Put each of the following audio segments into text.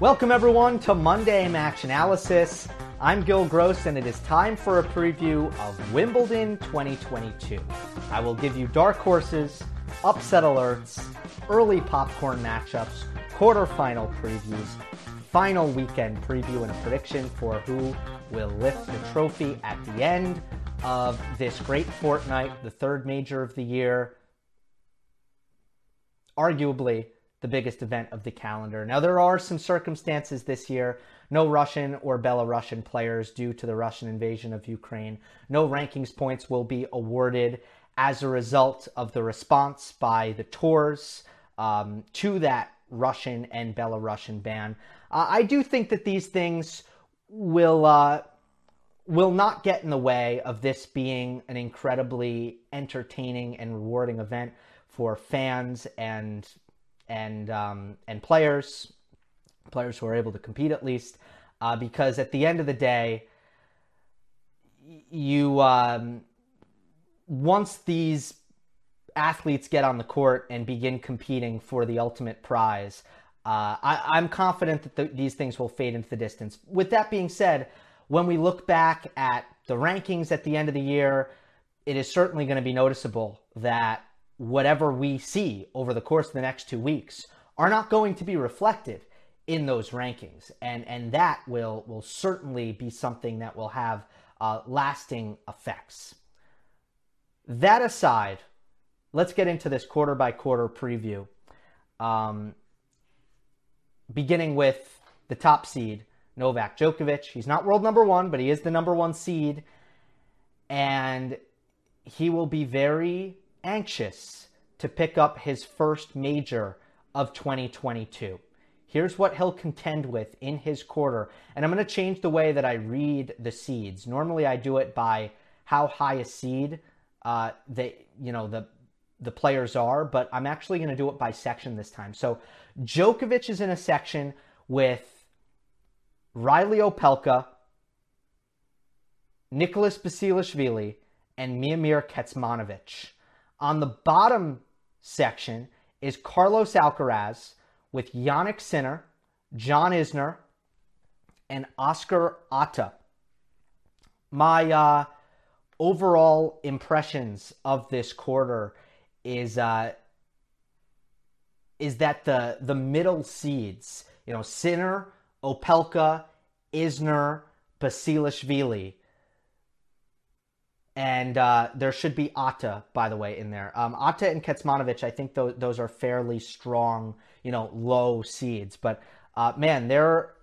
Welcome, everyone, to Monday Match Analysis. I'm Gil Gross, and it is time for a preview of Wimbledon 2022. I will give you dark horses, upset alerts, early popcorn matchups, quarterfinal previews, final weekend preview, and a prediction for who will lift the trophy at the end of this great fortnight, the third major of the year. Arguably, the biggest event of the calendar. Now, there are some circumstances this year. No Russian or Belarusian players due to the Russian invasion of Ukraine. No rankings points will be awarded as a result of the response by the tours um, to that Russian and Belarusian ban. Uh, I do think that these things will uh, will not get in the way of this being an incredibly entertaining and rewarding event for fans and and um, and players, players who are able to compete at least, uh, because at the end of the day, you um, once these athletes get on the court and begin competing for the ultimate prize, uh, I, am confident that the, these things will fade into the distance. With that being said, when we look back at the rankings at the end of the year, it is certainly going to be noticeable that whatever we see over the course of the next two weeks are not going to be reflected in those rankings, and and that will will certainly be something that will have uh, lasting effects. That aside, let's get into this quarter by quarter preview. Um, beginning with the top seed, Novak Djokovic. He's not world number one, but he is the number one seed. And he will be very anxious to pick up his first major of 2022. Here's what he'll contend with in his quarter. And I'm going to change the way that I read the seeds. Normally I do it by how high a seed uh, they, you know, the the players are, but I'm actually going to do it by section this time. So Djokovic is in a section with Reilly Opelka, Nicholas Basilashvili, and Miomir Kecmanovic. On the bottom section is Carlos Alcaraz with Jannik Sinner, John Isner, and Oscar Otte. My uh, overall impressions of this quarter is uh, is that the the middle seeds, you know, Sinner, Opelka, Isner, Basilashvili, and uh, there should be Otte, by the way, in there. Um, Otte and Kecmanovic, I think those, those are fairly strong, you know, low seeds. But uh, man, there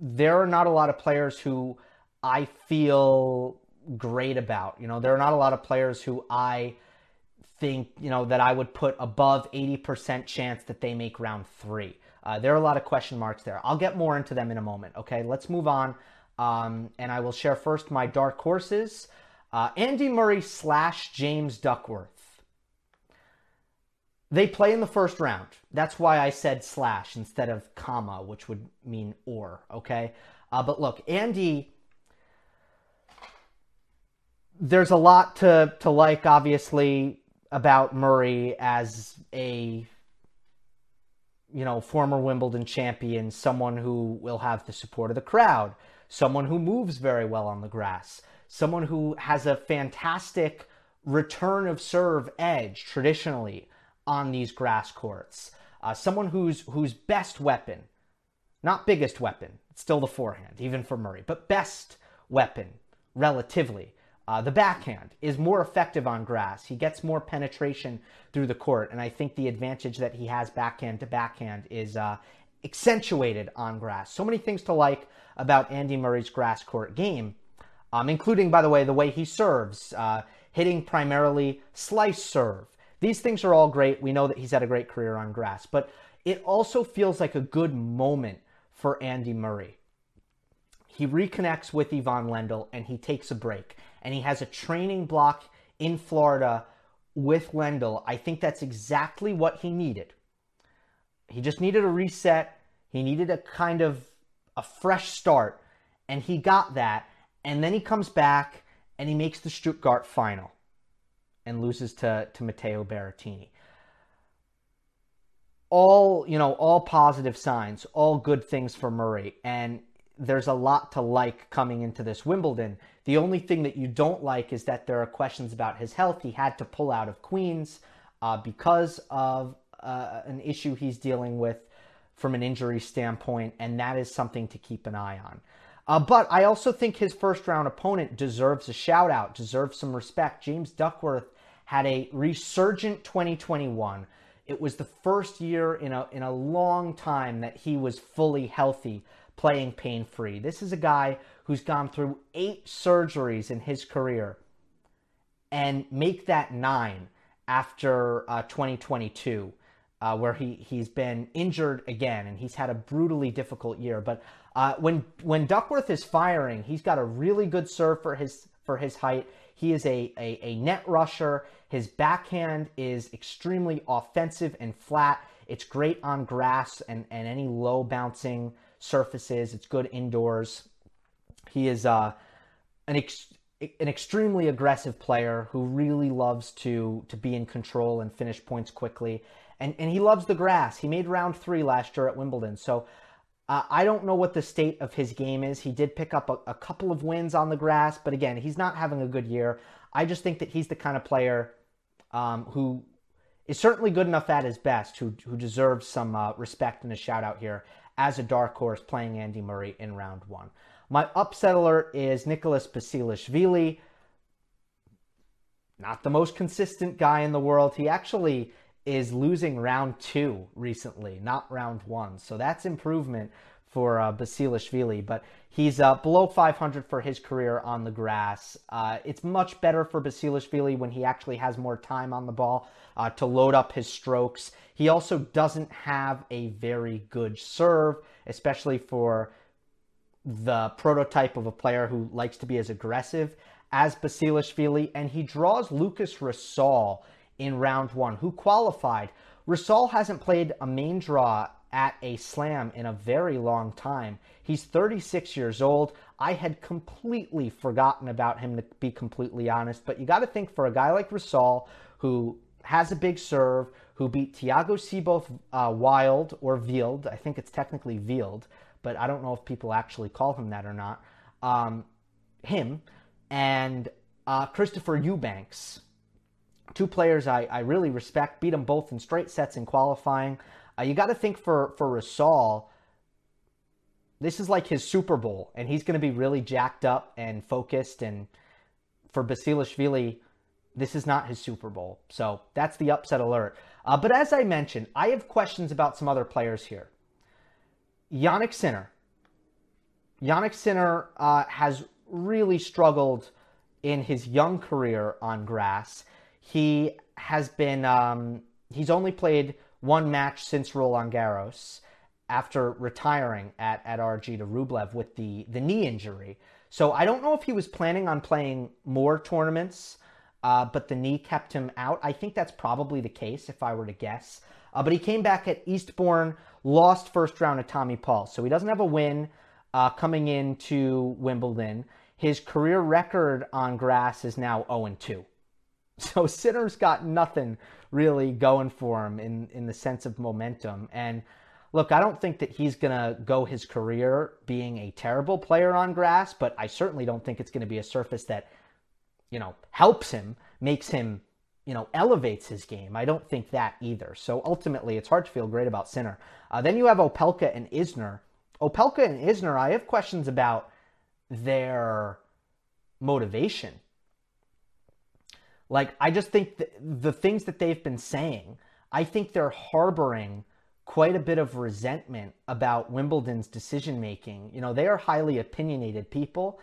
there are not a lot of players who I feel great about. You know, there are not a lot of players who I think you know that I would put above 80% chance that they make round three. Uh, there are a lot of question marks there. I'll get more into them in a moment. Okay, let's move on, um, and I will share first my dark horses. Uh, Andy Murray slash James Duckworth. They play in the first round. That's why I said slash instead of comma, which would mean or, okay? Uh, but look, Andy, there's a lot to, to like, obviously, about Murray as a you know, former Wimbledon champion, someone who will have the support of the crowd, someone who moves very well on the grass, someone who has a fantastic return of serve edge traditionally on these grass courts. Uh, someone whose whose best weapon, not biggest weapon, it's still the forehand, even for Murray, but best weapon relatively. Uh, the backhand is more effective on grass. He gets more penetration through the court, and I think the advantage that he has backhand to backhand is uh, accentuated on grass. So many things to like about Andy Murray's grass court game um, including, by the way, the way he serves, uh, hitting primarily slice serve. These things are all great. We know that he's had a great career on grass, but it also feels like a good moment for Andy Murray. He reconnects with Ivan Lendl and he takes a break. And he has a training block in Florida with Lendl. I think that's exactly what he needed. He just needed a reset. He needed a kind of a fresh start. And he got that and then he comes back and he makes the Stuttgart final and loses to, to Matteo Berrettini. all you know, all positive signs, all good things for Murray, and there's a lot to like coming into this Wimbledon. The only thing that you don't like is that there are questions about his health. He had to pull out of Queens uh, because of uh, an issue he's dealing with from an injury standpoint, and that is something to keep an eye on. Uh, but I also think his first round opponent deserves a shout out, deserves some respect. James Duckworth had a resurgent 2021. It was the first year in a, in a long time that he was fully healthy, playing pain free. This is a guy who's gone through eight surgeries in his career and make that nine after uh, 2022 uh, where he he's been injured again and he's had a brutally difficult year. But uh, when when Duckworth is firing, he's got a really good serve for his for his height. He is a, a, a net rusher. His backhand is extremely offensive and flat. It's great on grass and, and any low bouncing surfaces. It's good indoors. He is uh, an ex- an extremely aggressive player who really loves to to be in control and finish points quickly and and he loves the grass. He made round three last year at Wimbledon, so. Uh, I don't know what the state of his game is. He did pick up a, a couple of wins on the grass, but again, he's not having a good year. I just think that he's the kind of player um, who is certainly good enough at his best, who, who deserves some uh, respect and a shout out here as a dark horse playing Andy Murray in round one. My upset alert is Nicholas Basilashvili. Not the most consistent guy in the world. He actually is losing round two recently, not round one. So that's improvement for uh, Basilashvili, but he's uh, below 500 for his career on the grass. Uh, it's much better for Basilashvili when he actually has more time on the ball uh, to load up his strokes. He also doesn't have a very good serve, especially for the prototype of a player who likes to be as aggressive as Basilashvili, and he draws Lukas Rosol in round one, who qualified. Rosol hasn't played a main draw at a slam in a very long time. He's 36 years old. I had completely forgotten about him, to be completely honest. But you got to think for a guy like Rosol, who has a big serve, who beat Thiago Seyboth uh, Wild or Wield. I think it's technically Wield, but I don't know if people actually call him that or not. Um, him and uh, Christopher Eubanks, two players I, I really respect, beat them both in straight sets in qualifying. Uh, you got to think for for Rosol, this is like his Super Bowl, and he's going to be really jacked up and focused. And for Basilashvili, this is not his Super Bowl, so that's the upset alert. Uh, but as I mentioned, I have questions about some other players here. Jannik Sinner. Jannik Sinner uh, has really struggled in his young career on grass. He has been, um, he's only played one match since Roland Garros after retiring at, at RG to Rublev with the, the knee injury. So I don't know if he was planning on playing more tournaments, uh, but the knee kept him out. I think that's probably the case if I were to guess. Uh, but he came back at Eastbourne, lost first round to Tommy Paul. So he doesn't have a win uh, coming into Wimbledon. His career record on grass is now 0 2. So Sinner's got nothing really going for him in, in the sense of momentum. And look, I don't think that he's going to go his career being a terrible player on grass, but I certainly don't think it's going to be a surface that, you know, helps him, makes him, you know, elevates his game. I don't think that either. So ultimately, it's hard to feel great about Sinner. Uh, then you have Opelka and Isner. Opelka and Isner, I have questions about their motivation like, I just think the things that they've been saying, I think they're harboring quite a bit of resentment about Wimbledon's decision making. You know, they are highly opinionated people,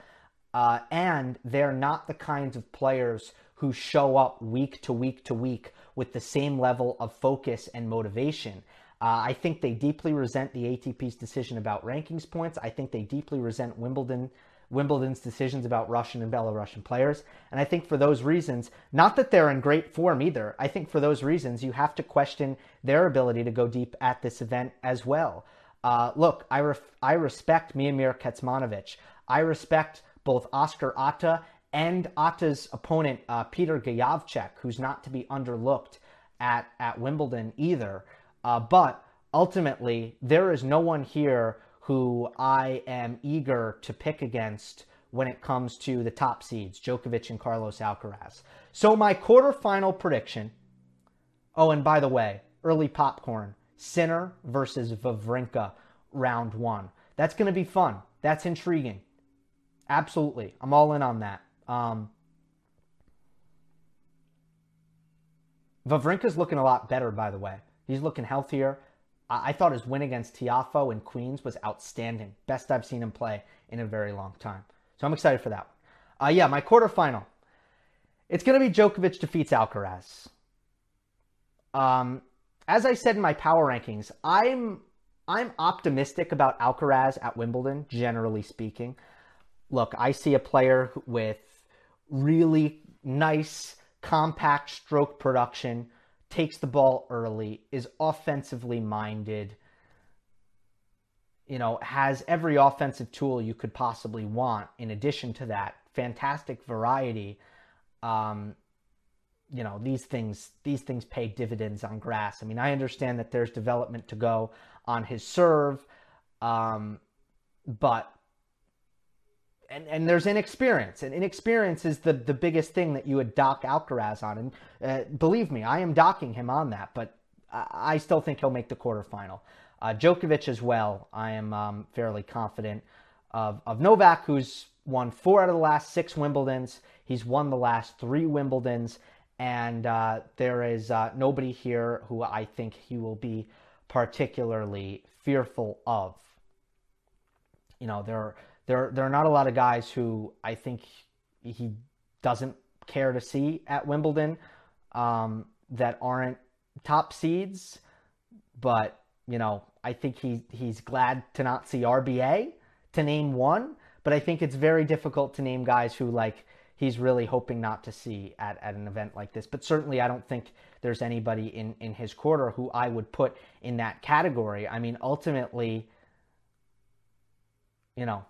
uh, and they're not the kinds of players who show up week to week to week with the same level of focus and motivation. Uh, I think they deeply resent the ATP's decision about rankings points. I think they deeply resent Wimbledon Wimbledon's decisions about Russian and Belarusian players. And I think for those reasons, not that they're in great form either, I think for those reasons, you have to question their ability to go deep at this event as well. Uh, look, I, ref- I respect Miomir Kecmanovic. I respect both Oscar Otte and Otte's opponent, uh, Peter Gajowczyk, who's not to be underlooked at, at Wimbledon either. Uh, but ultimately, there is no one here who I am eager to pick against when it comes to the top seeds, Djokovic and Carlos Alcaraz. So my quarterfinal prediction. Oh, and by the way, early popcorn: Sinner versus Wawrinka, round one. That's going to be fun. That's intriguing. Absolutely, I'm all in on that. Um, Wawrinka's looking a lot better, by the way. He's looking healthier. I, I thought his win against Tiafoe in Queens was outstanding. Best I've seen him play in a very long time. So I'm excited for that. Uh, yeah, my quarterfinal. It's going to be Djokovic defeats Alcaraz. Um, as I said in my power rankings, I'm I'm optimistic about Alcaraz at Wimbledon, generally speaking. Look, I see a player with really nice, compact stroke production, takes the ball early, is offensively minded, you know, has every offensive tool you could possibly want. In addition to that, fantastic variety. Um, you know, these things these things pay dividends on grass. I mean, I understand that there's development to go on his serve, um, but and, and there's inexperience, and inexperience is the, the biggest thing that you would dock Alcaraz on. And uh, believe me, I am docking him on that, but I, I still think he'll make the quarterfinal. Uh, Djokovic as well, I am um, fairly confident of, of Novak, who's won four out of the last six Wimbledons. He's won the last three Wimbledons, and uh, there is uh, nobody here who I think he will be particularly fearful of. You know, there are there there are not a lot of guys who I think he doesn't care to see at Wimbledon um, that aren't top seeds, but you know I think he he's glad to not see RBA to name one, but I think it's very difficult to name guys who like he's really hoping not to see at, at an event like this. But certainly I don't think there's anybody in, in his quarter who I would put in that category. I mean, ultimately, you know,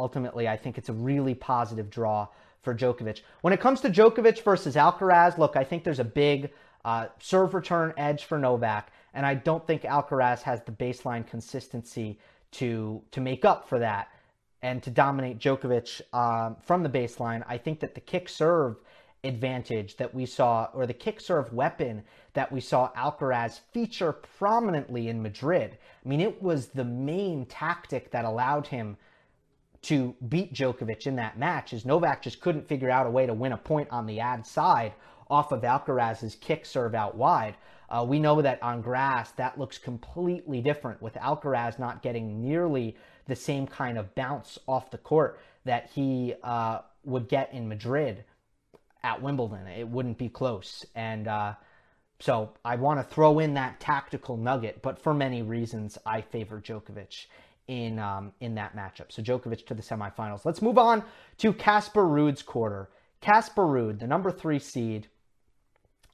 ultimately, I think it's a really positive draw for Djokovic. When it comes to Djokovic versus Alcaraz, look, I think there's a big uh, serve return edge for Novak, and I don't think Alcaraz has the baseline consistency to to make up for that and to dominate Djokovic um, from the baseline. I think that the kick serve advantage that we saw, or the kick serve weapon that we saw Alcaraz feature prominently in Madrid. I mean, it was the main tactic that allowed him to beat Djokovic in that match is Novak just couldn't figure out a way to win a point on the ad side off of Alcaraz's kick serve out wide. Uh, we know that on grass, that looks completely different with Alcaraz not getting nearly the same kind of bounce off the court that he uh, would get in Madrid at Wimbledon. It wouldn't be close. And uh, so I want to throw in that tactical nugget, but for many reasons, I favor Djokovic in um, in that matchup. So Djokovic to the semifinals. Let's move on to Casper Ruud's quarter. Casper Ruud, the number three seed,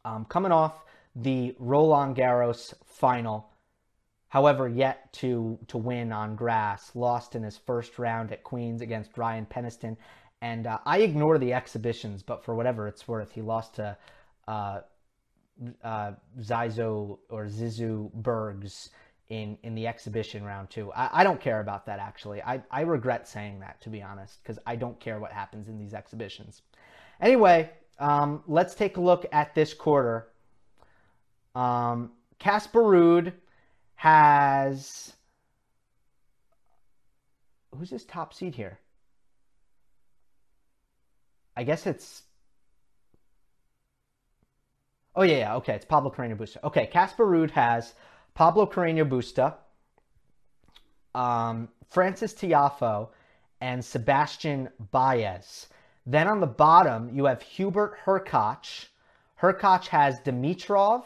um, coming off the Roland Garros final. However, yet to to win on grass, lost in his first round at Queens against Ryan Peniston. And uh, I ignore the exhibitions, but for whatever it's worth, he lost to uh, uh, or Zizu Bergs in in the exhibition round two. I, I don't care about that actually. I, I regret saying that to be honest, because I don't care what happens in these exhibitions. Anyway, um, let's take a look at this quarter. Um, Casper Ruud has who's his top seed here? I guess it's Oh yeah, yeah, okay, it's Pablo Carreño Busta. Okay, Casper Ruud has Pablo Carreño Busta, um, Frances Tiafoe, and Sebastian Baez. Then on the bottom, you have Hubert Hurkacz. Hurkacz has Dimitrov,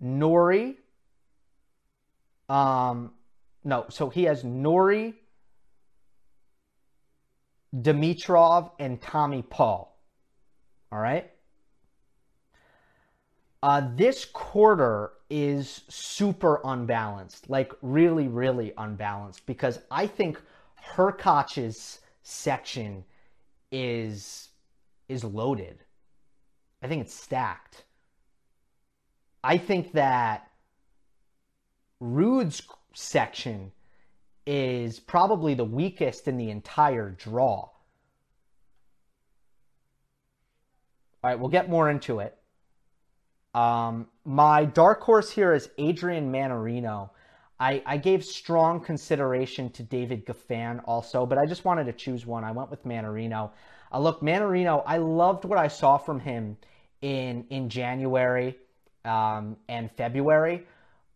Norrie. Um, no, so he has Norrie, Dimitrov, and Tommy Paul. All right. Uh, this quarter is super unbalanced, like really, really unbalanced, because I think Hurkacz's section is is loaded. I think it's stacked. I think that Ruud's section is probably the weakest in the entire draw. All right, we'll get more into it. Um, my dark horse here is Adrian Mannarino. I, I gave strong consideration to David Goffin also, but I just wanted to choose one. I went with Mannarino. Uh, look, Mannarino, I loved what I saw from him in in January um, and February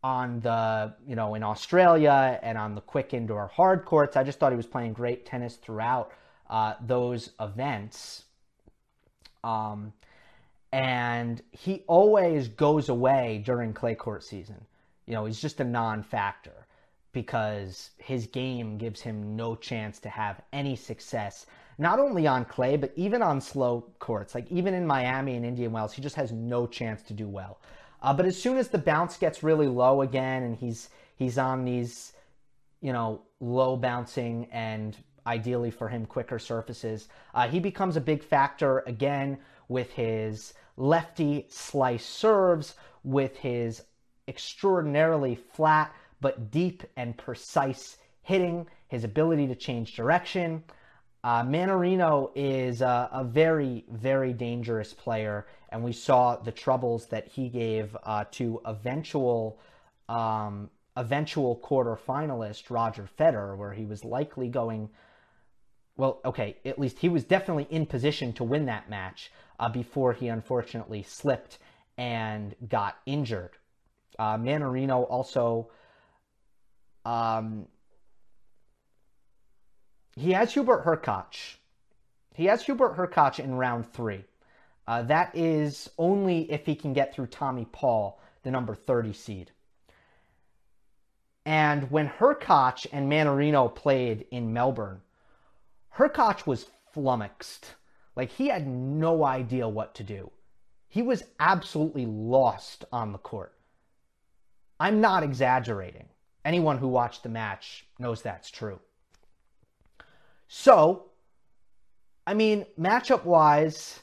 on the you know in Australia and on the quick indoor hard courts. I just thought he was playing great tennis throughout uh, those events. Um, and he always goes away during clay court season. You know, he's just a non-factor because his game gives him no chance to have any success not only on clay, but even on slow courts. Like even in Miami and Indian Wells, he just has no chance to do well. Uh, but as soon as the bounce gets really low again, and he's he's on these, you know, low bouncing and ideally for him quicker surfaces, uh, he becomes a big factor again with his lefty slice serves, with his extraordinarily flat but deep and precise hitting, his ability to change direction. Uh, Mannarino is a, a, very, very dangerous player, and we saw the troubles that he gave uh, to eventual, um, eventual quarterfinalist Roger Federer, where he was likely going. Well, okay, at least he was definitely in position to win that match uh, before he unfortunately slipped and got injured. Uh, Mannarino also um, he has Hubert Hurkacz. He has Hubert Hurkacz in round three. Uh, that is only if he can get through Tommy Paul, the number 30 seed. And when Hurkacz and Mannarino played in Melbourne, Hurkacz was flummoxed. Like he had no idea what to do. He was absolutely lost on the court. I'm not exaggerating. Anyone who watched the match knows that's true. So, I mean, matchup wise,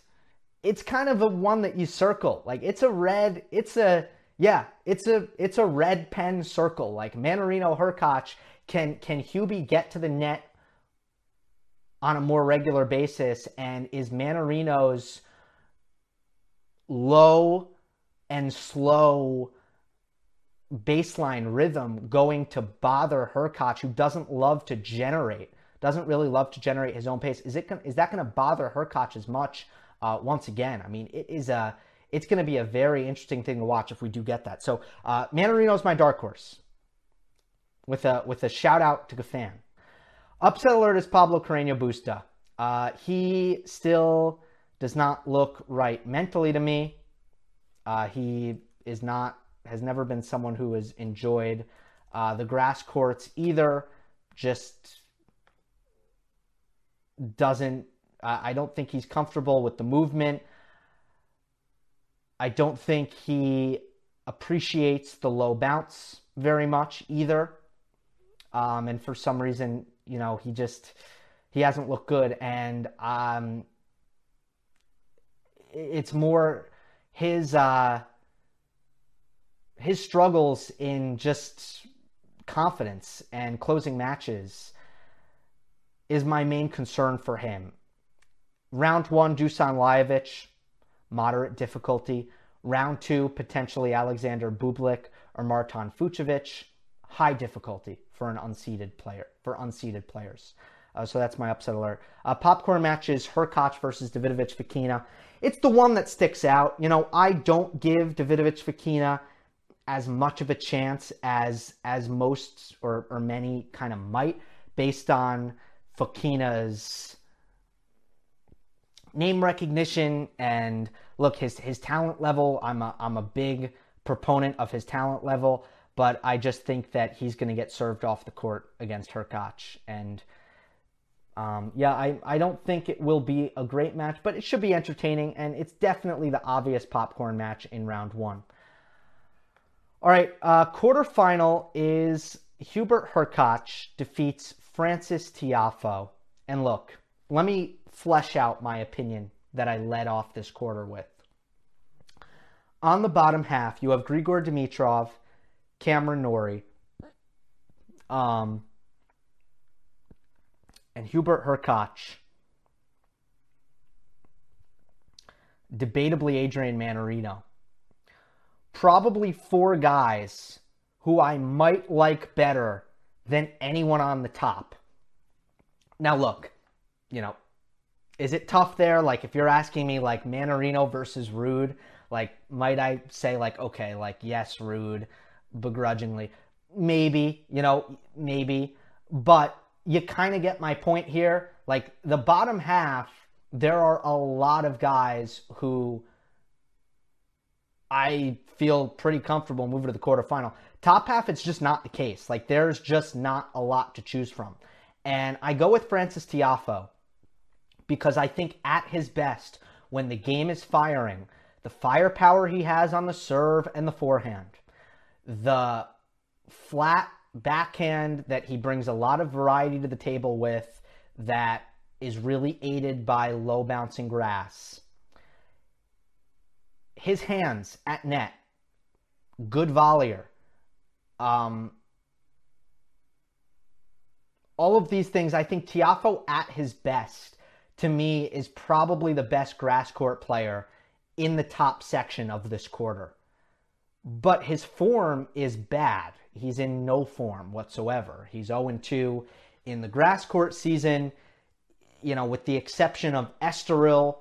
it's kind of a one that you circle. Like it's a red, it's a yeah, it's a it's a red pen circle. Like Mannarino Hurkacz, can can Hubie get to the net on a more regular basis? And is Mannarino's low and slow baseline rhythm going to bother Hurkacz, who doesn't love to generate? doesn't really love to generate his own pace. Is it is that going to bother Hurkacz as much? Uh, once again, I mean, it is a it's going to be a very interesting thing to watch if we do get that. So uh, Mannarino is my dark horse. With a with a shout out to Goffin. Upset alert is Pablo Carreño Busta. Uh, he still does not look right mentally to me. Uh, he is not has never been someone who has enjoyed uh, the grass courts either. Just doesn't, I don't think he's comfortable with the movement. I don't think he appreciates the low bounce very much either. Um, and for some reason, you know, he just he hasn't looked good, and um, it's more his uh, his struggles in just confidence and closing matches is my main concern for him. Round one, Dusan Lajovic, moderate difficulty. Round two, potentially Alexander Bublik or Marton Fucsovics, high difficulty for an unseeded player, for unseeded players. Uh, so that's my upset alert. Uh, popcorn matches, Hurkacz versus Davidovich Fokina. It's the one that sticks out. You know, I don't give Davidovich Fokina as much of a chance as as most or, or many kind of might based on Fokina's name recognition and look his his talent level. I'm a I'm a big proponent of his talent level, but I just think that he's going to get served off the court against Hurkacz and. Um, yeah, I, I don't think it will be a great match, but it should be entertaining, and it's definitely the obvious popcorn match in round one. All right, uh, quarterfinal is Hubert Hurkacz defeats Frances Tiafoe. And look, let me flesh out my opinion that I led off this quarter with. On the bottom half, you have Grigor Dimitrov, Cameron Norrie, um, and Hubert Hurkacz. Debatably, Adrian Mannarino. Probably four guys who I might like better than anyone on the top. Now, look, you know, is it tough there? Like, if you're asking me, like, Mannarino versus Ruud, like, might I say, like, okay, like, yes, Ruud, begrudgingly? Maybe, you know, maybe. But you kind of get my point here. Like, the bottom half, there are a lot of guys who I feel pretty comfortable moving to the quarterfinal. Top half, it's just not the case. Like, there's just not a lot to choose from. And I go with Frances Tiafoe because I think at his best, when the game is firing, the firepower he has on the serve and the forehand, the flat backhand that he brings a lot of variety to the table with that is really aided by low bouncing grass. His hands at net, good volleyer. Um, all of these things, I think Tiafoe at his best, to me, is probably the best grass court player in the top section of this quarter. But his form is bad. He's in no form whatsoever. He's 0 2 in the grass court season. You know, with the exception of Estoril,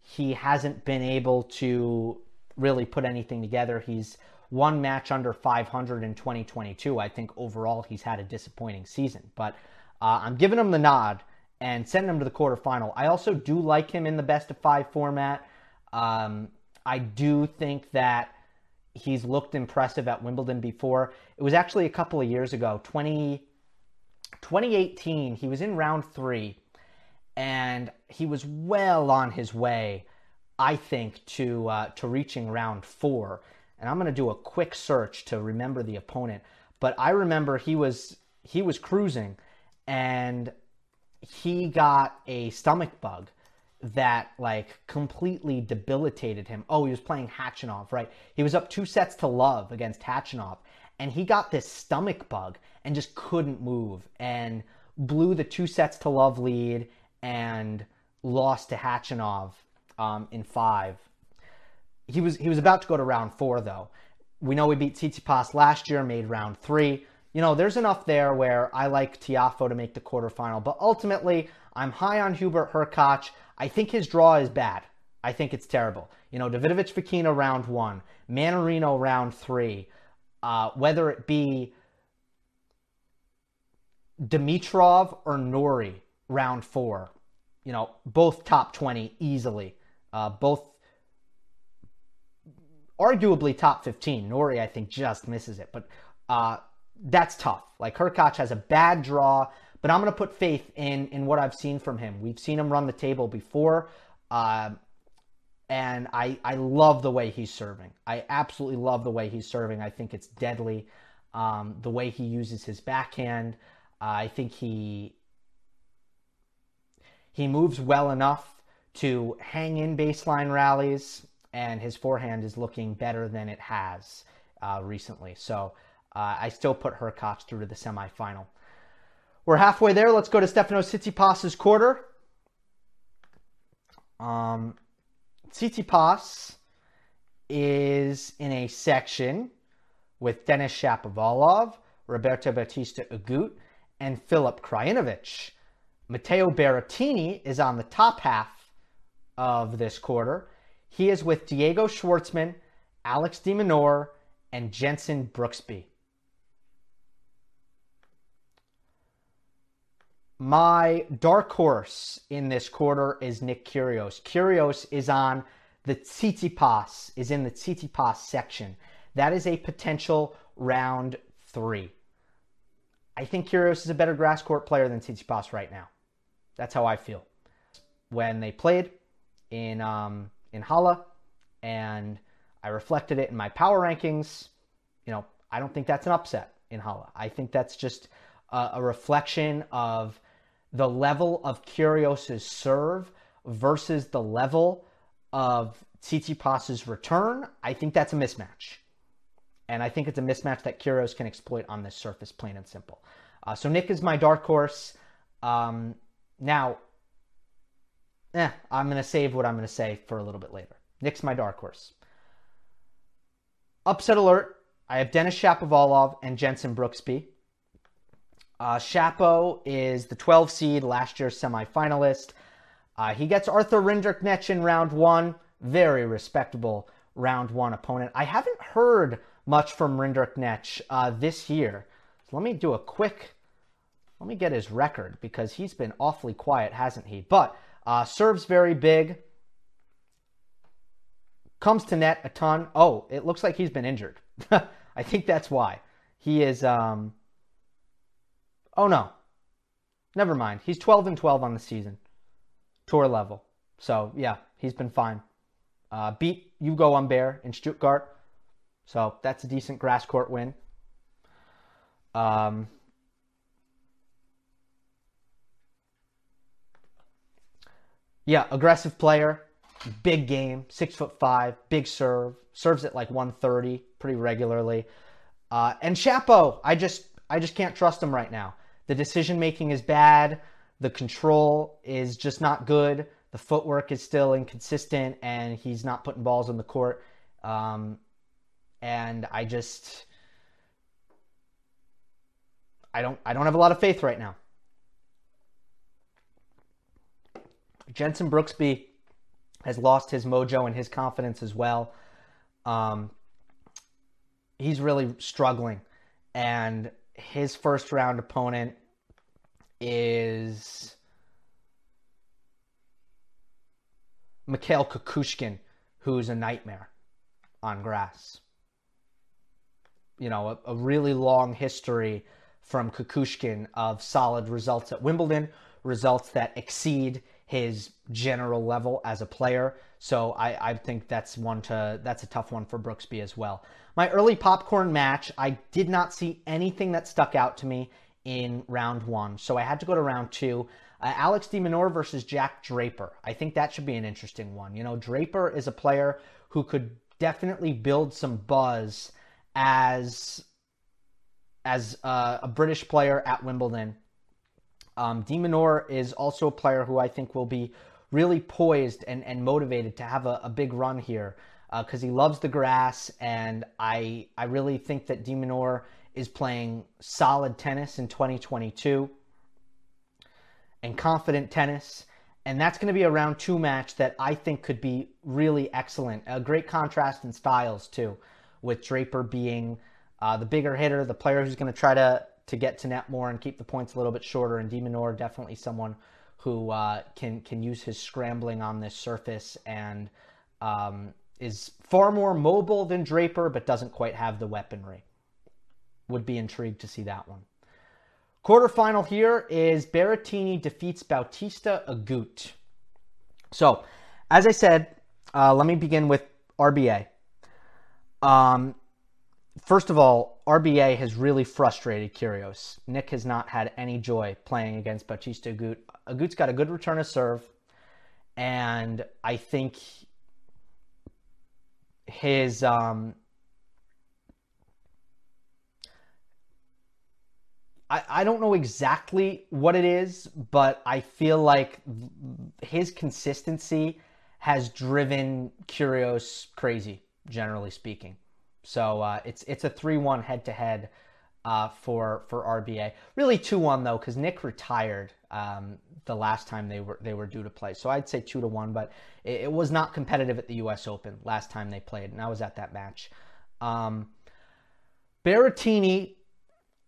he hasn't been able to really put anything together. He's one match under 500 in 2022. I think overall he's had a disappointing season, but uh, I'm giving him the nod and sending him to the quarterfinal. I also do like him in the best of five format. Um, I do think that he's looked impressive at Wimbledon before. It was actually a couple of years ago, 20, 2018. He was in round three, and he was well on his way, I think, to uh, to reaching round four. And I'm going to do a quick search to remember the opponent. But I remember he was he was cruising, and he got a stomach bug that like completely debilitated him. Oh, he was playing Khachanov, right? He was up two sets to love against Khachanov, and he got this stomach bug and just couldn't move and blew the two sets to love lead and lost to Khachanov um, in five. He was he was about to go to round four though. We know we beat Tsitsipas last year, made round three. You know, there's enough there where I like Tiafoe to make the quarterfinal, but ultimately I'm high on Hubert Hurkacz. I think his draw is bad. I think it's terrible. You know, Davidovich Fokina round one, Mannarino round three, uh, whether it be Dimitrov or Norrie round four, you know, both top 20 easily. Uh, both arguably top 15. Norrie, I think, just misses it. But uh, that's tough. Like Hurkacz has a bad draw. But I'm going to put faith in in what I've seen from him. We've seen him run the table before, uh, and I I love the way he's serving. I absolutely love the way he's serving. I think it's deadly. Um, the way he uses his backhand, uh, I think he he moves well enough to hang in baseline rallies, and his forehand is looking better than it has uh, recently. So uh, I still put Hurkacz through to the semifinal. We're halfway there. Let's go to Stefano Tsitsipas's quarter. Um, Tsitsipas is in a section with Denis Shapovalov, Roberto Bautista Agut, and Filip Krajinovic. Matteo Berrettini is on the top half of this quarter. He is with Diego Schwartzman, Alex de Minaur, and Jenson Brooksby. My dark horse in this quarter is Nick Kyrgios. Kyrgios is on the Tsitsipas, is in the Tsitsipas section. That is a potential round three. I think Kyrgios is a better grass court player than Tsitsipas right now. That's how I feel. When they played in um, in Halle, and I reflected it in my power rankings, you know, I don't think that's an upset in Halle. I think that's just a, a reflection of the level of Kyrgios's serve versus the level of Tsitsipas' return, I think that's a mismatch. And I think it's a mismatch that Kyrgios can exploit on this surface, plain and simple. Uh, so Nick is my dark horse. Um, now, eh, I'm going to save what I'm going to say for a little bit later. Nick's my dark horse. Upset alert. I have Denis Shapovalov and Jenson Brooksby. Uh, Shapo is the 12 seed, last year's semifinalist. Uh, he gets Arthur Rinderknech in round one. Very respectable round one opponent. I haven't heard much from Rinderknech uh, this year. So let me do a quick, let me get his record because he's been awfully quiet, hasn't he? But uh, serves very big. Comes to net a ton. Oh, it looks like he's been injured. I think that's why. He is. Um, oh no, never mind. He's 12 and 12 on the season, tour level. So yeah, he's been fine. Uh, beat Ugo Humbert in Stuttgart, so that's a decent grass court win. Um, yeah, aggressive player, big game, six foot five, big serve, serves at like 130 pretty regularly. Uh, and Shapo, I just I just can't trust him right now. The decision making is bad. The control is just not good. The footwork is still inconsistent, and he's not putting balls on the court. Um, and I just I don't I don't have a lot of faith right now. Jenson Brooksby has lost his mojo and his confidence as well. Um, he's really struggling, and his first round opponent is Mikhail Kukushkin, who's a nightmare on grass. You know, a, a really long history from Kukushkin of solid results at Wimbledon, results that exceed his general level as a player. So I, I think that's one to that's a tough one for Brooksby as well. My early popcorn match, I did not see anything that stuck out to me in round one. So I had to go to round two. Uh, Alex de Minaur versus Jack Draper. I think that should be an interesting one. You know, Draper is a player who could definitely build some buzz as as uh, a British player at Wimbledon. Um, de Minaur is also a player who I think will be really poised and, and motivated to have a, a big run here because uh, he loves the grass, and I I really think that de Minaur is playing solid tennis in 2022 and confident tennis. And that's going to be a round two match that I think could be really excellent. A great contrast in styles, too, with Draper being uh, the bigger hitter, the player who's going to try to, to get to net more and keep the points a little bit shorter. And de Minaur, definitely someone who uh, can, can use his scrambling on this surface and um, is far more mobile than Draper, but doesn't quite have the weaponry would be intrigued to see that one. Quarterfinal here is Berrettini defeats Bautista Agut. So, as I said, uh, let me begin with RBA. Um, first of all, RBA has really frustrated Kyrgios. Nick has not had any joy playing against Bautista Agut. Agut's got a good return of serve, and I think his um, I, I don't know exactly what it is, but I feel like his consistency has driven Kyrgios crazy, generally speaking. So uh, it's it's a three one head to head for for RBA. Really two one though, because Nick retired um, the last time they were they were due to play. So I'd say two to one, but it, it, was not competitive at the U.S. Open last time they played, and I was at that match. Um, Berrettini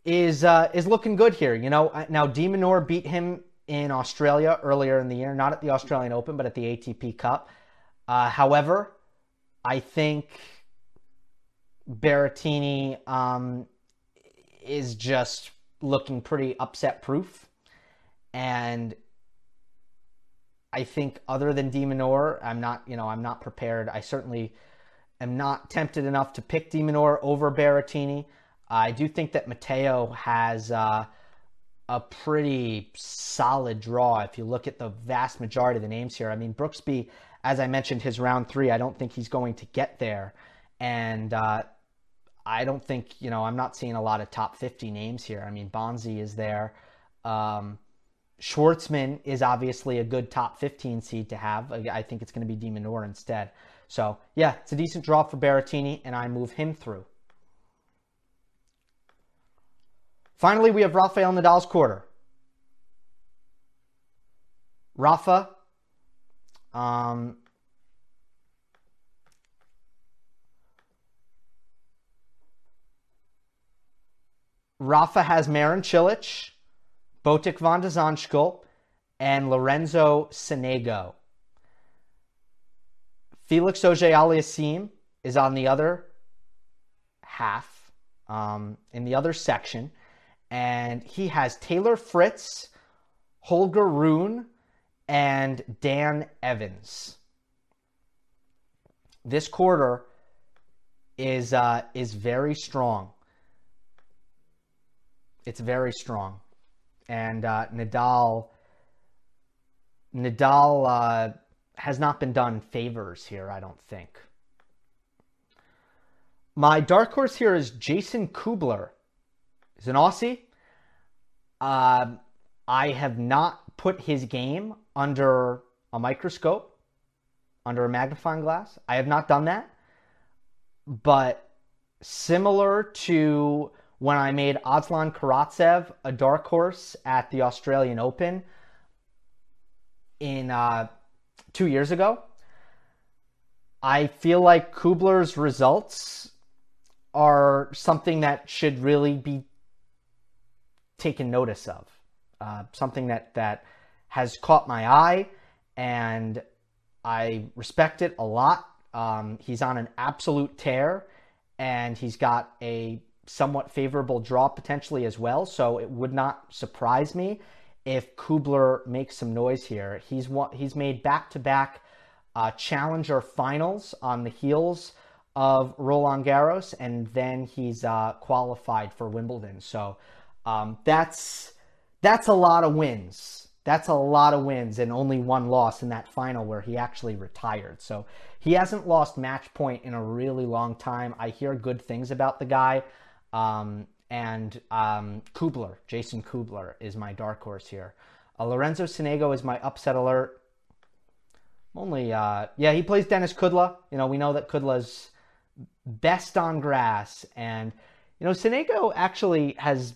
is uh, is looking good here. You know, uh, now de Minaur beat him in Australia earlier in the year, not at the Australian Open, but at the ATP Cup. Uh, however, I think Berrettini um, is just looking pretty upset proof, and I think other than de Minaur, I'm not you know I'm not prepared. I certainly am not tempted enough to pick de Minaur over Berrettini. I do think that Matteo has uh, a pretty solid draw if you look at the vast majority of the names here. I mean, Brooksby as I mentioned, his round three, I don't think he's going to get there. And uh, I don't think, you know, I'm not seeing a lot of top 50 names here. I mean, Bonzi is there. Um, Schwartzman is obviously a good top 15 seed to have. I think it's going to be de Minaur instead. So, yeah, it's a decent draw for Berrettini, and I move him through. Finally, we have Rafael Nadal's quarter. Rafa, um, Rafa has Marin Cilic, Botic van de Zandschulp, and Lorenzo Sonego. Felix Auger-Aliassime is on the other half, um, in the other section, and he has Taylor Fritz, Holger Rune, and Dan Evans. This quarter is uh, is very strong. It's very strong, and uh, Nadal Nadal uh, has not been done favors here. I don't think. My dark horse here is Jason Kubler. He's an Aussie. Uh, I have not put his game under a microscope, under a magnifying glass. I have not done that. But similar to when I made Aslan Karatsev a dark horse at the Australian Open in uh, two years ago, I feel like Kubler's results are something that should really be taken notice of. Uh, something that that has caught my eye, and I respect it a lot. Um, he's on an absolute tear, and he's got a somewhat favorable draw potentially as well. So it would not surprise me if Kubler makes some noise here. He's he's made back-to-back uh, challenger finals on the heels of Roland Garros, and then he's uh, qualified for Wimbledon. So um, that's that's a lot of wins that's a lot of wins and only one loss in that final where he actually retired. So he hasn't lost match point in a really long time. I hear good things about the guy. Um, and um, Kubler, Jason Kubler, is my dark horse here. Uh, Lorenzo Sonego is my upset alert. Only, uh, yeah, he plays Dennis Kudla. You know, we know that Kudla's best on grass. And, you know, Sonego actually has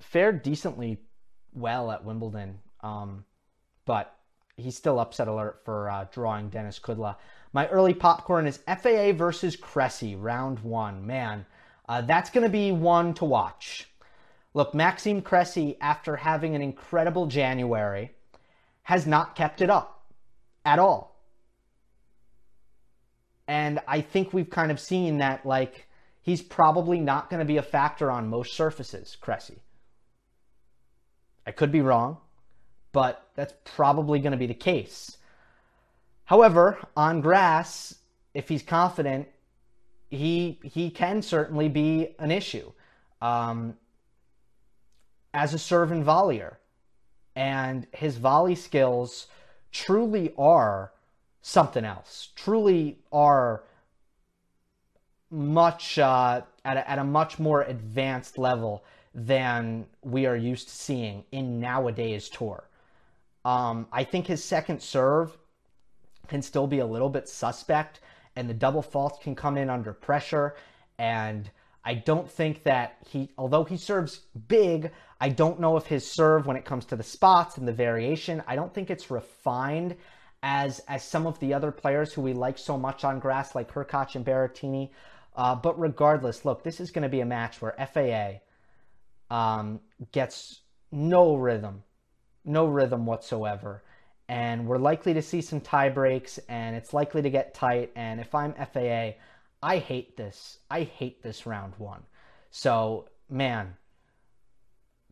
fared decently well at Wimbledon um, but he's still upset alert for uh, drawing Dennis Kudla. My early popcorn is FAA versus Cressy, round one. Man, uh, that's going to be one to watch. Look, Maxime Cressy, after having an incredible January, has not kept it up at all. And I think we've kind of seen that, like, he's probably not going to be a factor on most surfaces, Cressy. I could be wrong but that's probably going to be the case. However, on grass, if he's confident, he he can certainly be an issue um, as a serve and volleyer, and his volley skills truly are something else. Truly are much uh, at a, at a much more advanced level than we are used to seeing in nowadays tour. Um, I think his second serve can still be a little bit suspect, and the double faults can come in under pressure. And I don't think that he, although he serves big, I don't know if his serve, when it comes to the spots and the variation, I don't think it's refined as as some of the other players who we like so much on grass, like Hurkacz and Berrettini. Uh, but regardless, look, this is going to be a match where FAA um, gets no rhythm no rhythm whatsoever. And we're likely to see some tie breaks, and it's likely to get tight. And if I'm FAA, I hate this. I hate this round one. So, man,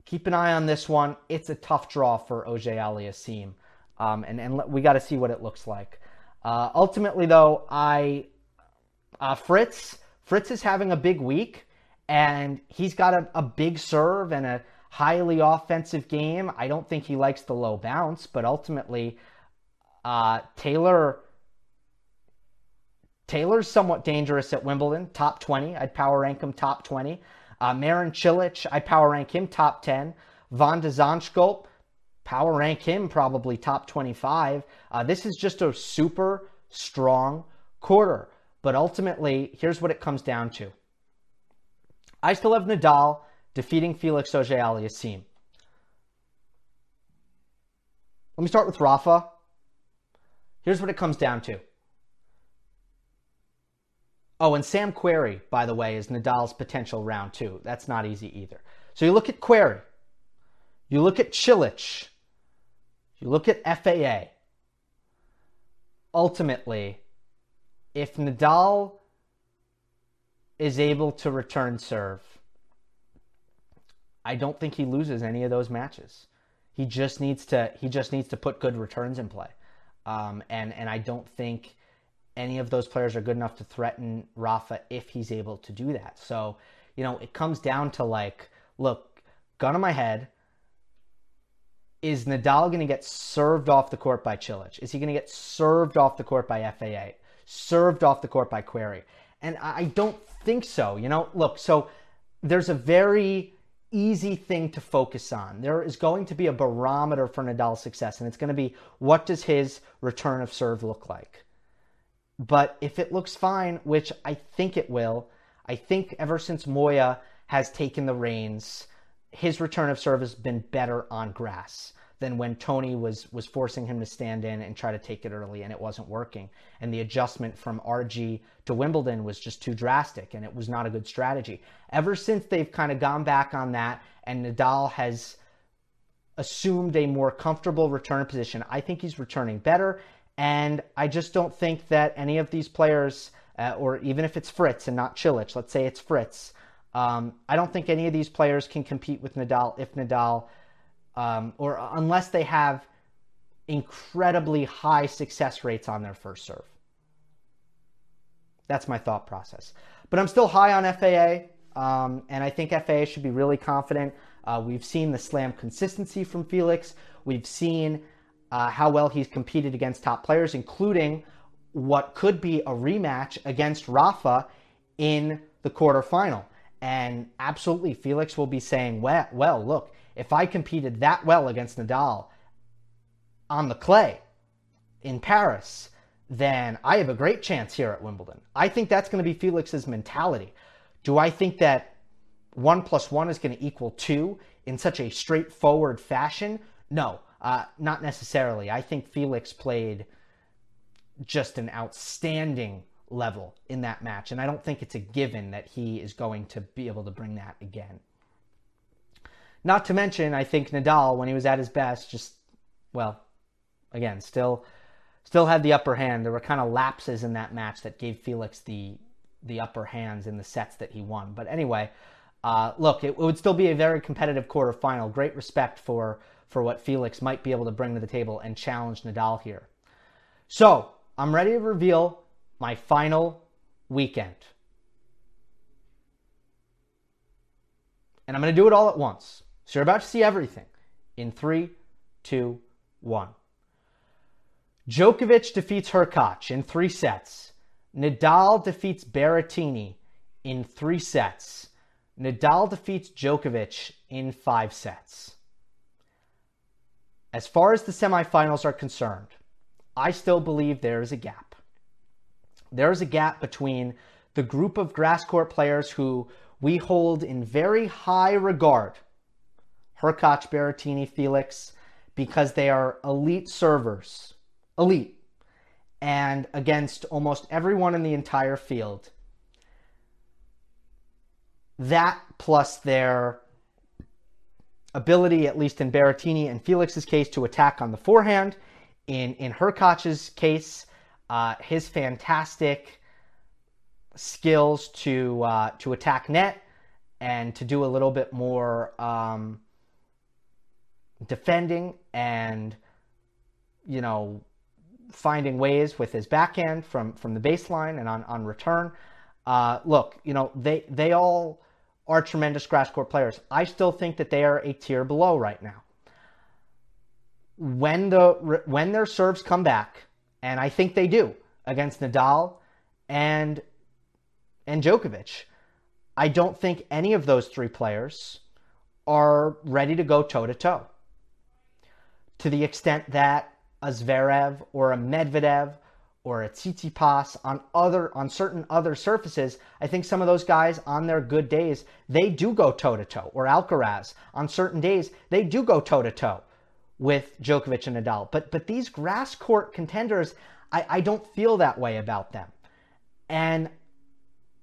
keep an eye on this one. It's a tough draw for Auger-Aliassime. Um, and, and we got to see what it looks like. Uh, ultimately, though, I uh, Fritz Fritz is having a big week, and he's got a, a big serve and a highly offensive game. I don't think he likes the low bounce, but ultimately, uh, Taylor Taylor's somewhat dangerous at Wimbledon, top 20. I'd power rank him top 20. Uh, Marin Cilic, I'd power rank him top 10. Van de Zandschulp, power rank him probably top 25. Uh, this is just a super strong quarter. But ultimately, here's what it comes down to. I still have Nadal defeating Felix Auger Aliassime. Let me start with Rafa. Here's what it comes down to. Oh, and Sam Querrey, by the way, is Nadal's potential round two. That's not easy either. So you look at Querrey, you look at Cilic, you look at FAA. Ultimately, if Nadal is able to return serve, I don't think he loses any of those matches. He just needs to he just needs to put good returns in play, um, and and I don't think any of those players are good enough to threaten Rafa if he's able to do that. So you know it comes down to like, look, gun on my head. Is Nadal going to get served off the court by Cilic? Is he going to get served off the court by FAA? Served off the court by Querrey? And I don't think so. You know, look, so there's a very easy thing to focus on. There is going to be a barometer for Nadal's success, and it's going to be what does his return of serve look like? But if it looks fine, which I think it will, I think ever since Moya has taken the reins, his return of serve has been better on grass than when Toni was was forcing him to stand in and try to take it early and it wasn't working. And the adjustment from RG to Wimbledon was just too drastic and it was not a good strategy. Ever since they've kind of gone back on that and Nadal has assumed a more comfortable return position, I think he's returning better and I just don't think that any of these players uh, or even if it's Fritz and not Cilic, let's say it's Fritz, um, I don't think any of these players can compete with Nadal if Nadal um, or unless they have incredibly high success rates on their first serve. That's my thought process. But I'm still high on FAA, um, and I think FAA should be really confident. Uh, we've seen the slam consistency from Felix. We've seen uh, how well he's competed against top players, including what could be a rematch against Rafa in the quarterfinal. And absolutely, Felix will be saying, well, well, look, if I competed that well against Nadal on the clay in Paris, then I have a great chance here at Wimbledon. I think that's going to be Felix's mentality. Do I think that one plus one is going to equal two in such a straightforward fashion? No, uh, not necessarily. I think Felix played just an outstanding level in that match, and I don't think it's a given that he is going to be able to bring that again. Not to mention, I think Nadal, when he was at his best, just well, again, still still had the upper hand. There were kind of lapses in that match that gave Felix the the upper hands in the sets that he won. But anyway, uh, look, it, it, would still be a very competitive quarterfinal. Great respect for for what Felix might be able to bring to the table and challenge Nadal here. So I'm ready to reveal my final weekend. And I'm going to do it all at once. So you're about to see everything in three, two, one. Djokovic defeats Hurkacz in three sets. Nadal defeats Berrettini in three sets. Nadal defeats Djokovic in five sets. As far as the semifinals are concerned, I still believe there is a gap. There is a gap between the group of grass court players who we hold in very high regard Hurkacz, Berrettini, Felix, because they are elite servers. Elite. And against almost everyone in the entire field. That plus their ability, at least in Berrettini and Felix's case, to attack on the forehand. In in Hurkacz's case, uh, his fantastic skills to uh, to attack net and to do a little bit more um, defending and you know finding ways with his backhand from from the baseline and on on return. Uh, look, you know they they all are tremendous grass court players. I still think that they are a tier below right now. When the when their serves come back, and I think they do against Nadal and and Djokovic. I don't think any of those three players are ready to go toe to toe. To the extent that a Zverev or a Medvedev or a Tsitsipas on other on certain other surfaces, I think some of those guys on their good days they do go toe to toe. Or Alcaraz on certain days they do go toe to toe with Djokovic and Nadal. But but these grass court contenders, I, I don't feel that way about them, and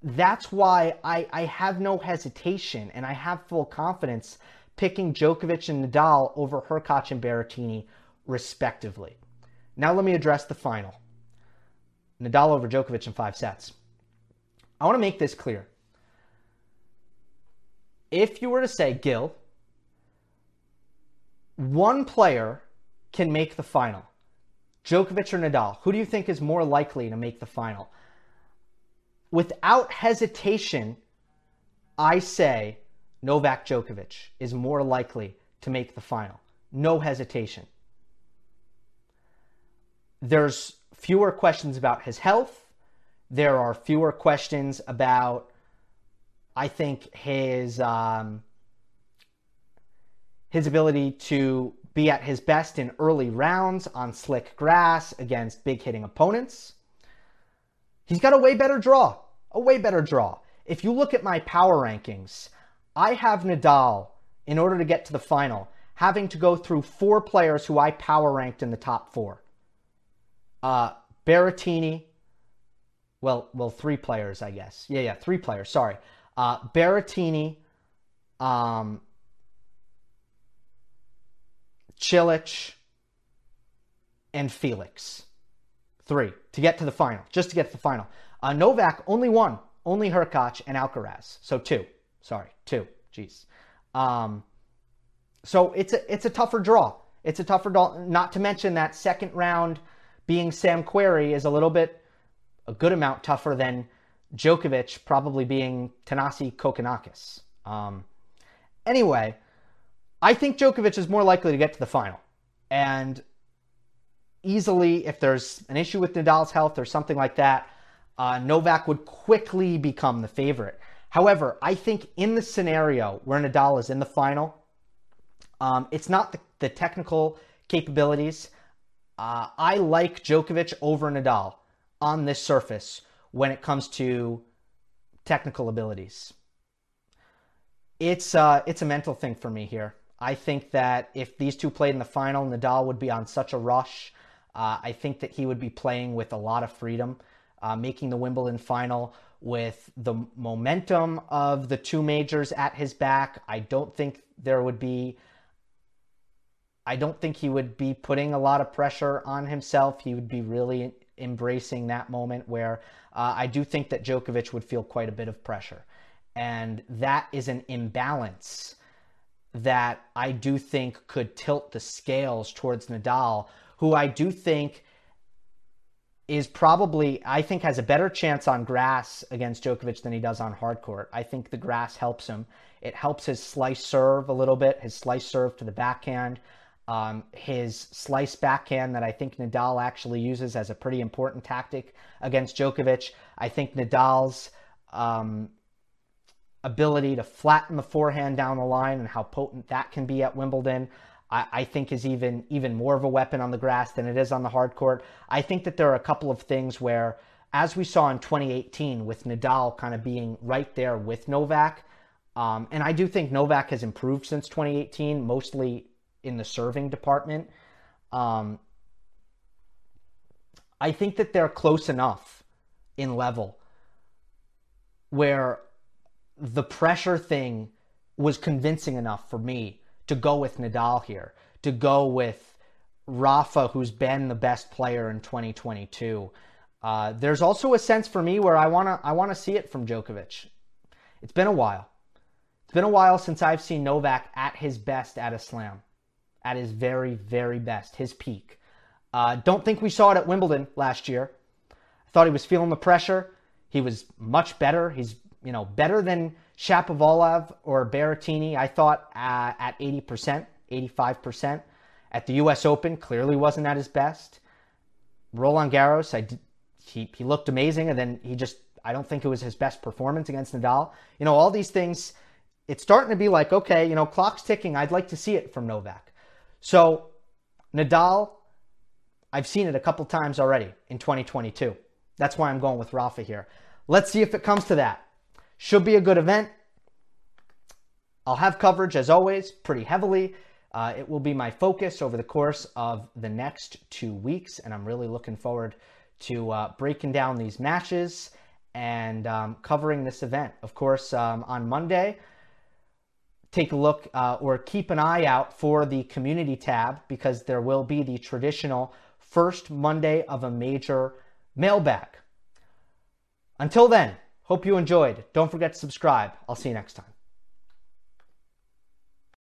that's why I, I have no hesitation and I have full confidence picking Djokovic and Nadal over Hurkacz and Berrettini, respectively. Now let me address the final. Nadal over Djokovic in five sets. I want to make this clear. If you were to say, Gil, one player can make the final, Djokovic or Nadal, who do you think is more likely to make the final? Without hesitation, I say Novak Djokovic is more likely to make the final. No hesitation. There's fewer questions about his health. There are fewer questions about, I think, his um, his ability to be at his best in early rounds on slick grass against big hitting opponents. He's got a way better draw, a way better draw. If you look at my power rankings, I have Nadal in order to get to the final having to go through four players who I power ranked in the top four. Uh, Berrettini, well, well, three players, I guess. Yeah, yeah, three players. Sorry, uh, Berrettini, um, Cilic, and Felix. Three to get to the final, just to get to the final. Uh, Novak only one, only Hurkacz and Alcaraz. So two. Sorry, two. Jeez. Um, so it's a it's a tougher draw. It's a tougher draw. Not to mention that second round being Sam Querrey is a little bit a good amount tougher than Djokovic probably being Thanasi Kokkinakis. Um, anyway, I think Djokovic is more likely to get to the final. And easily, if there's an issue with Nadal's health or something like that, uh, Novak would quickly become the favorite. However, I think in the scenario where Nadal is in the final, um, it's not the, the technical capabilities. Uh, I like Djokovic over Nadal on this surface when it comes to technical abilities. It's uh, it's a mental thing for me here. I think that if these two played in the final, Nadal would be on such a rush. Uh, I think that he would be playing with a lot of freedom, uh, making the Wimbledon final with the momentum of the two majors at his back. I don't think there would be. I don't think he would be putting a lot of pressure on himself. He would be really embracing that moment where uh, I do think that Djokovic would feel quite a bit of pressure. And that is an imbalance that I do think could tilt the scales towards Nadal, who I do think is probably, I think, has a better chance on grass against Djokovic than he does on hard court. I think the grass helps him. It helps his slice serve a little bit, his slice serve to the backhand, um, his slice backhand that I think Nadal actually uses as a pretty important tactic against Djokovic. I think Nadal's um, ability to flatten the forehand down the line and how potent that can be at Wimbledon, I, I, think is even even more of a weapon on the grass than it is on the hard court. I think that there are a couple of things where, as we saw in 2018 with Nadal kind of being right there with Novak, um, and I do think Novak has improved since 2018, mostly in the serving department. Um, I think that they're close enough in level where the pressure thing was convincing enough for me to go with Nadal here, to go with Rafa, who's been the best player in 2022. Uh, there's also a sense for me where I wanna I wanna see it from Djokovic. It's been a while. It's been a while since I've seen Novak at his best at a slam, at his very very best, his peak. Uh, don't think we saw it at Wimbledon last year. I thought he was feeling the pressure. He was much better. He's you know, better than Shapovalov or Berrettini, I thought, uh, at 80%, 85%. At the U.S. Open, clearly wasn't at his best. Roland Garros, I did, he, he looked amazing, and then he just, I don't think it was his best performance against Nadal. You know, all these things, it's starting to be like, okay, you know, clock's ticking. I'd like to see it from Novak. So, Nadal, I've seen it a couple times already in 2022. That's why I'm going with Rafa here. Let's see if it comes to that. Should be a good event. I'll have coverage, as always, pretty heavily. Uh, it will be my focus over the course of the next two weeks, and I'm really looking forward to uh, breaking down these matches and um, covering this event. Of course, um, on Monday, take a look uh, or keep an eye out for the community tab because there will be the traditional first Monday of a major mailbag. Until then, hope you enjoyed. Don't forget to subscribe. I'll see you next time.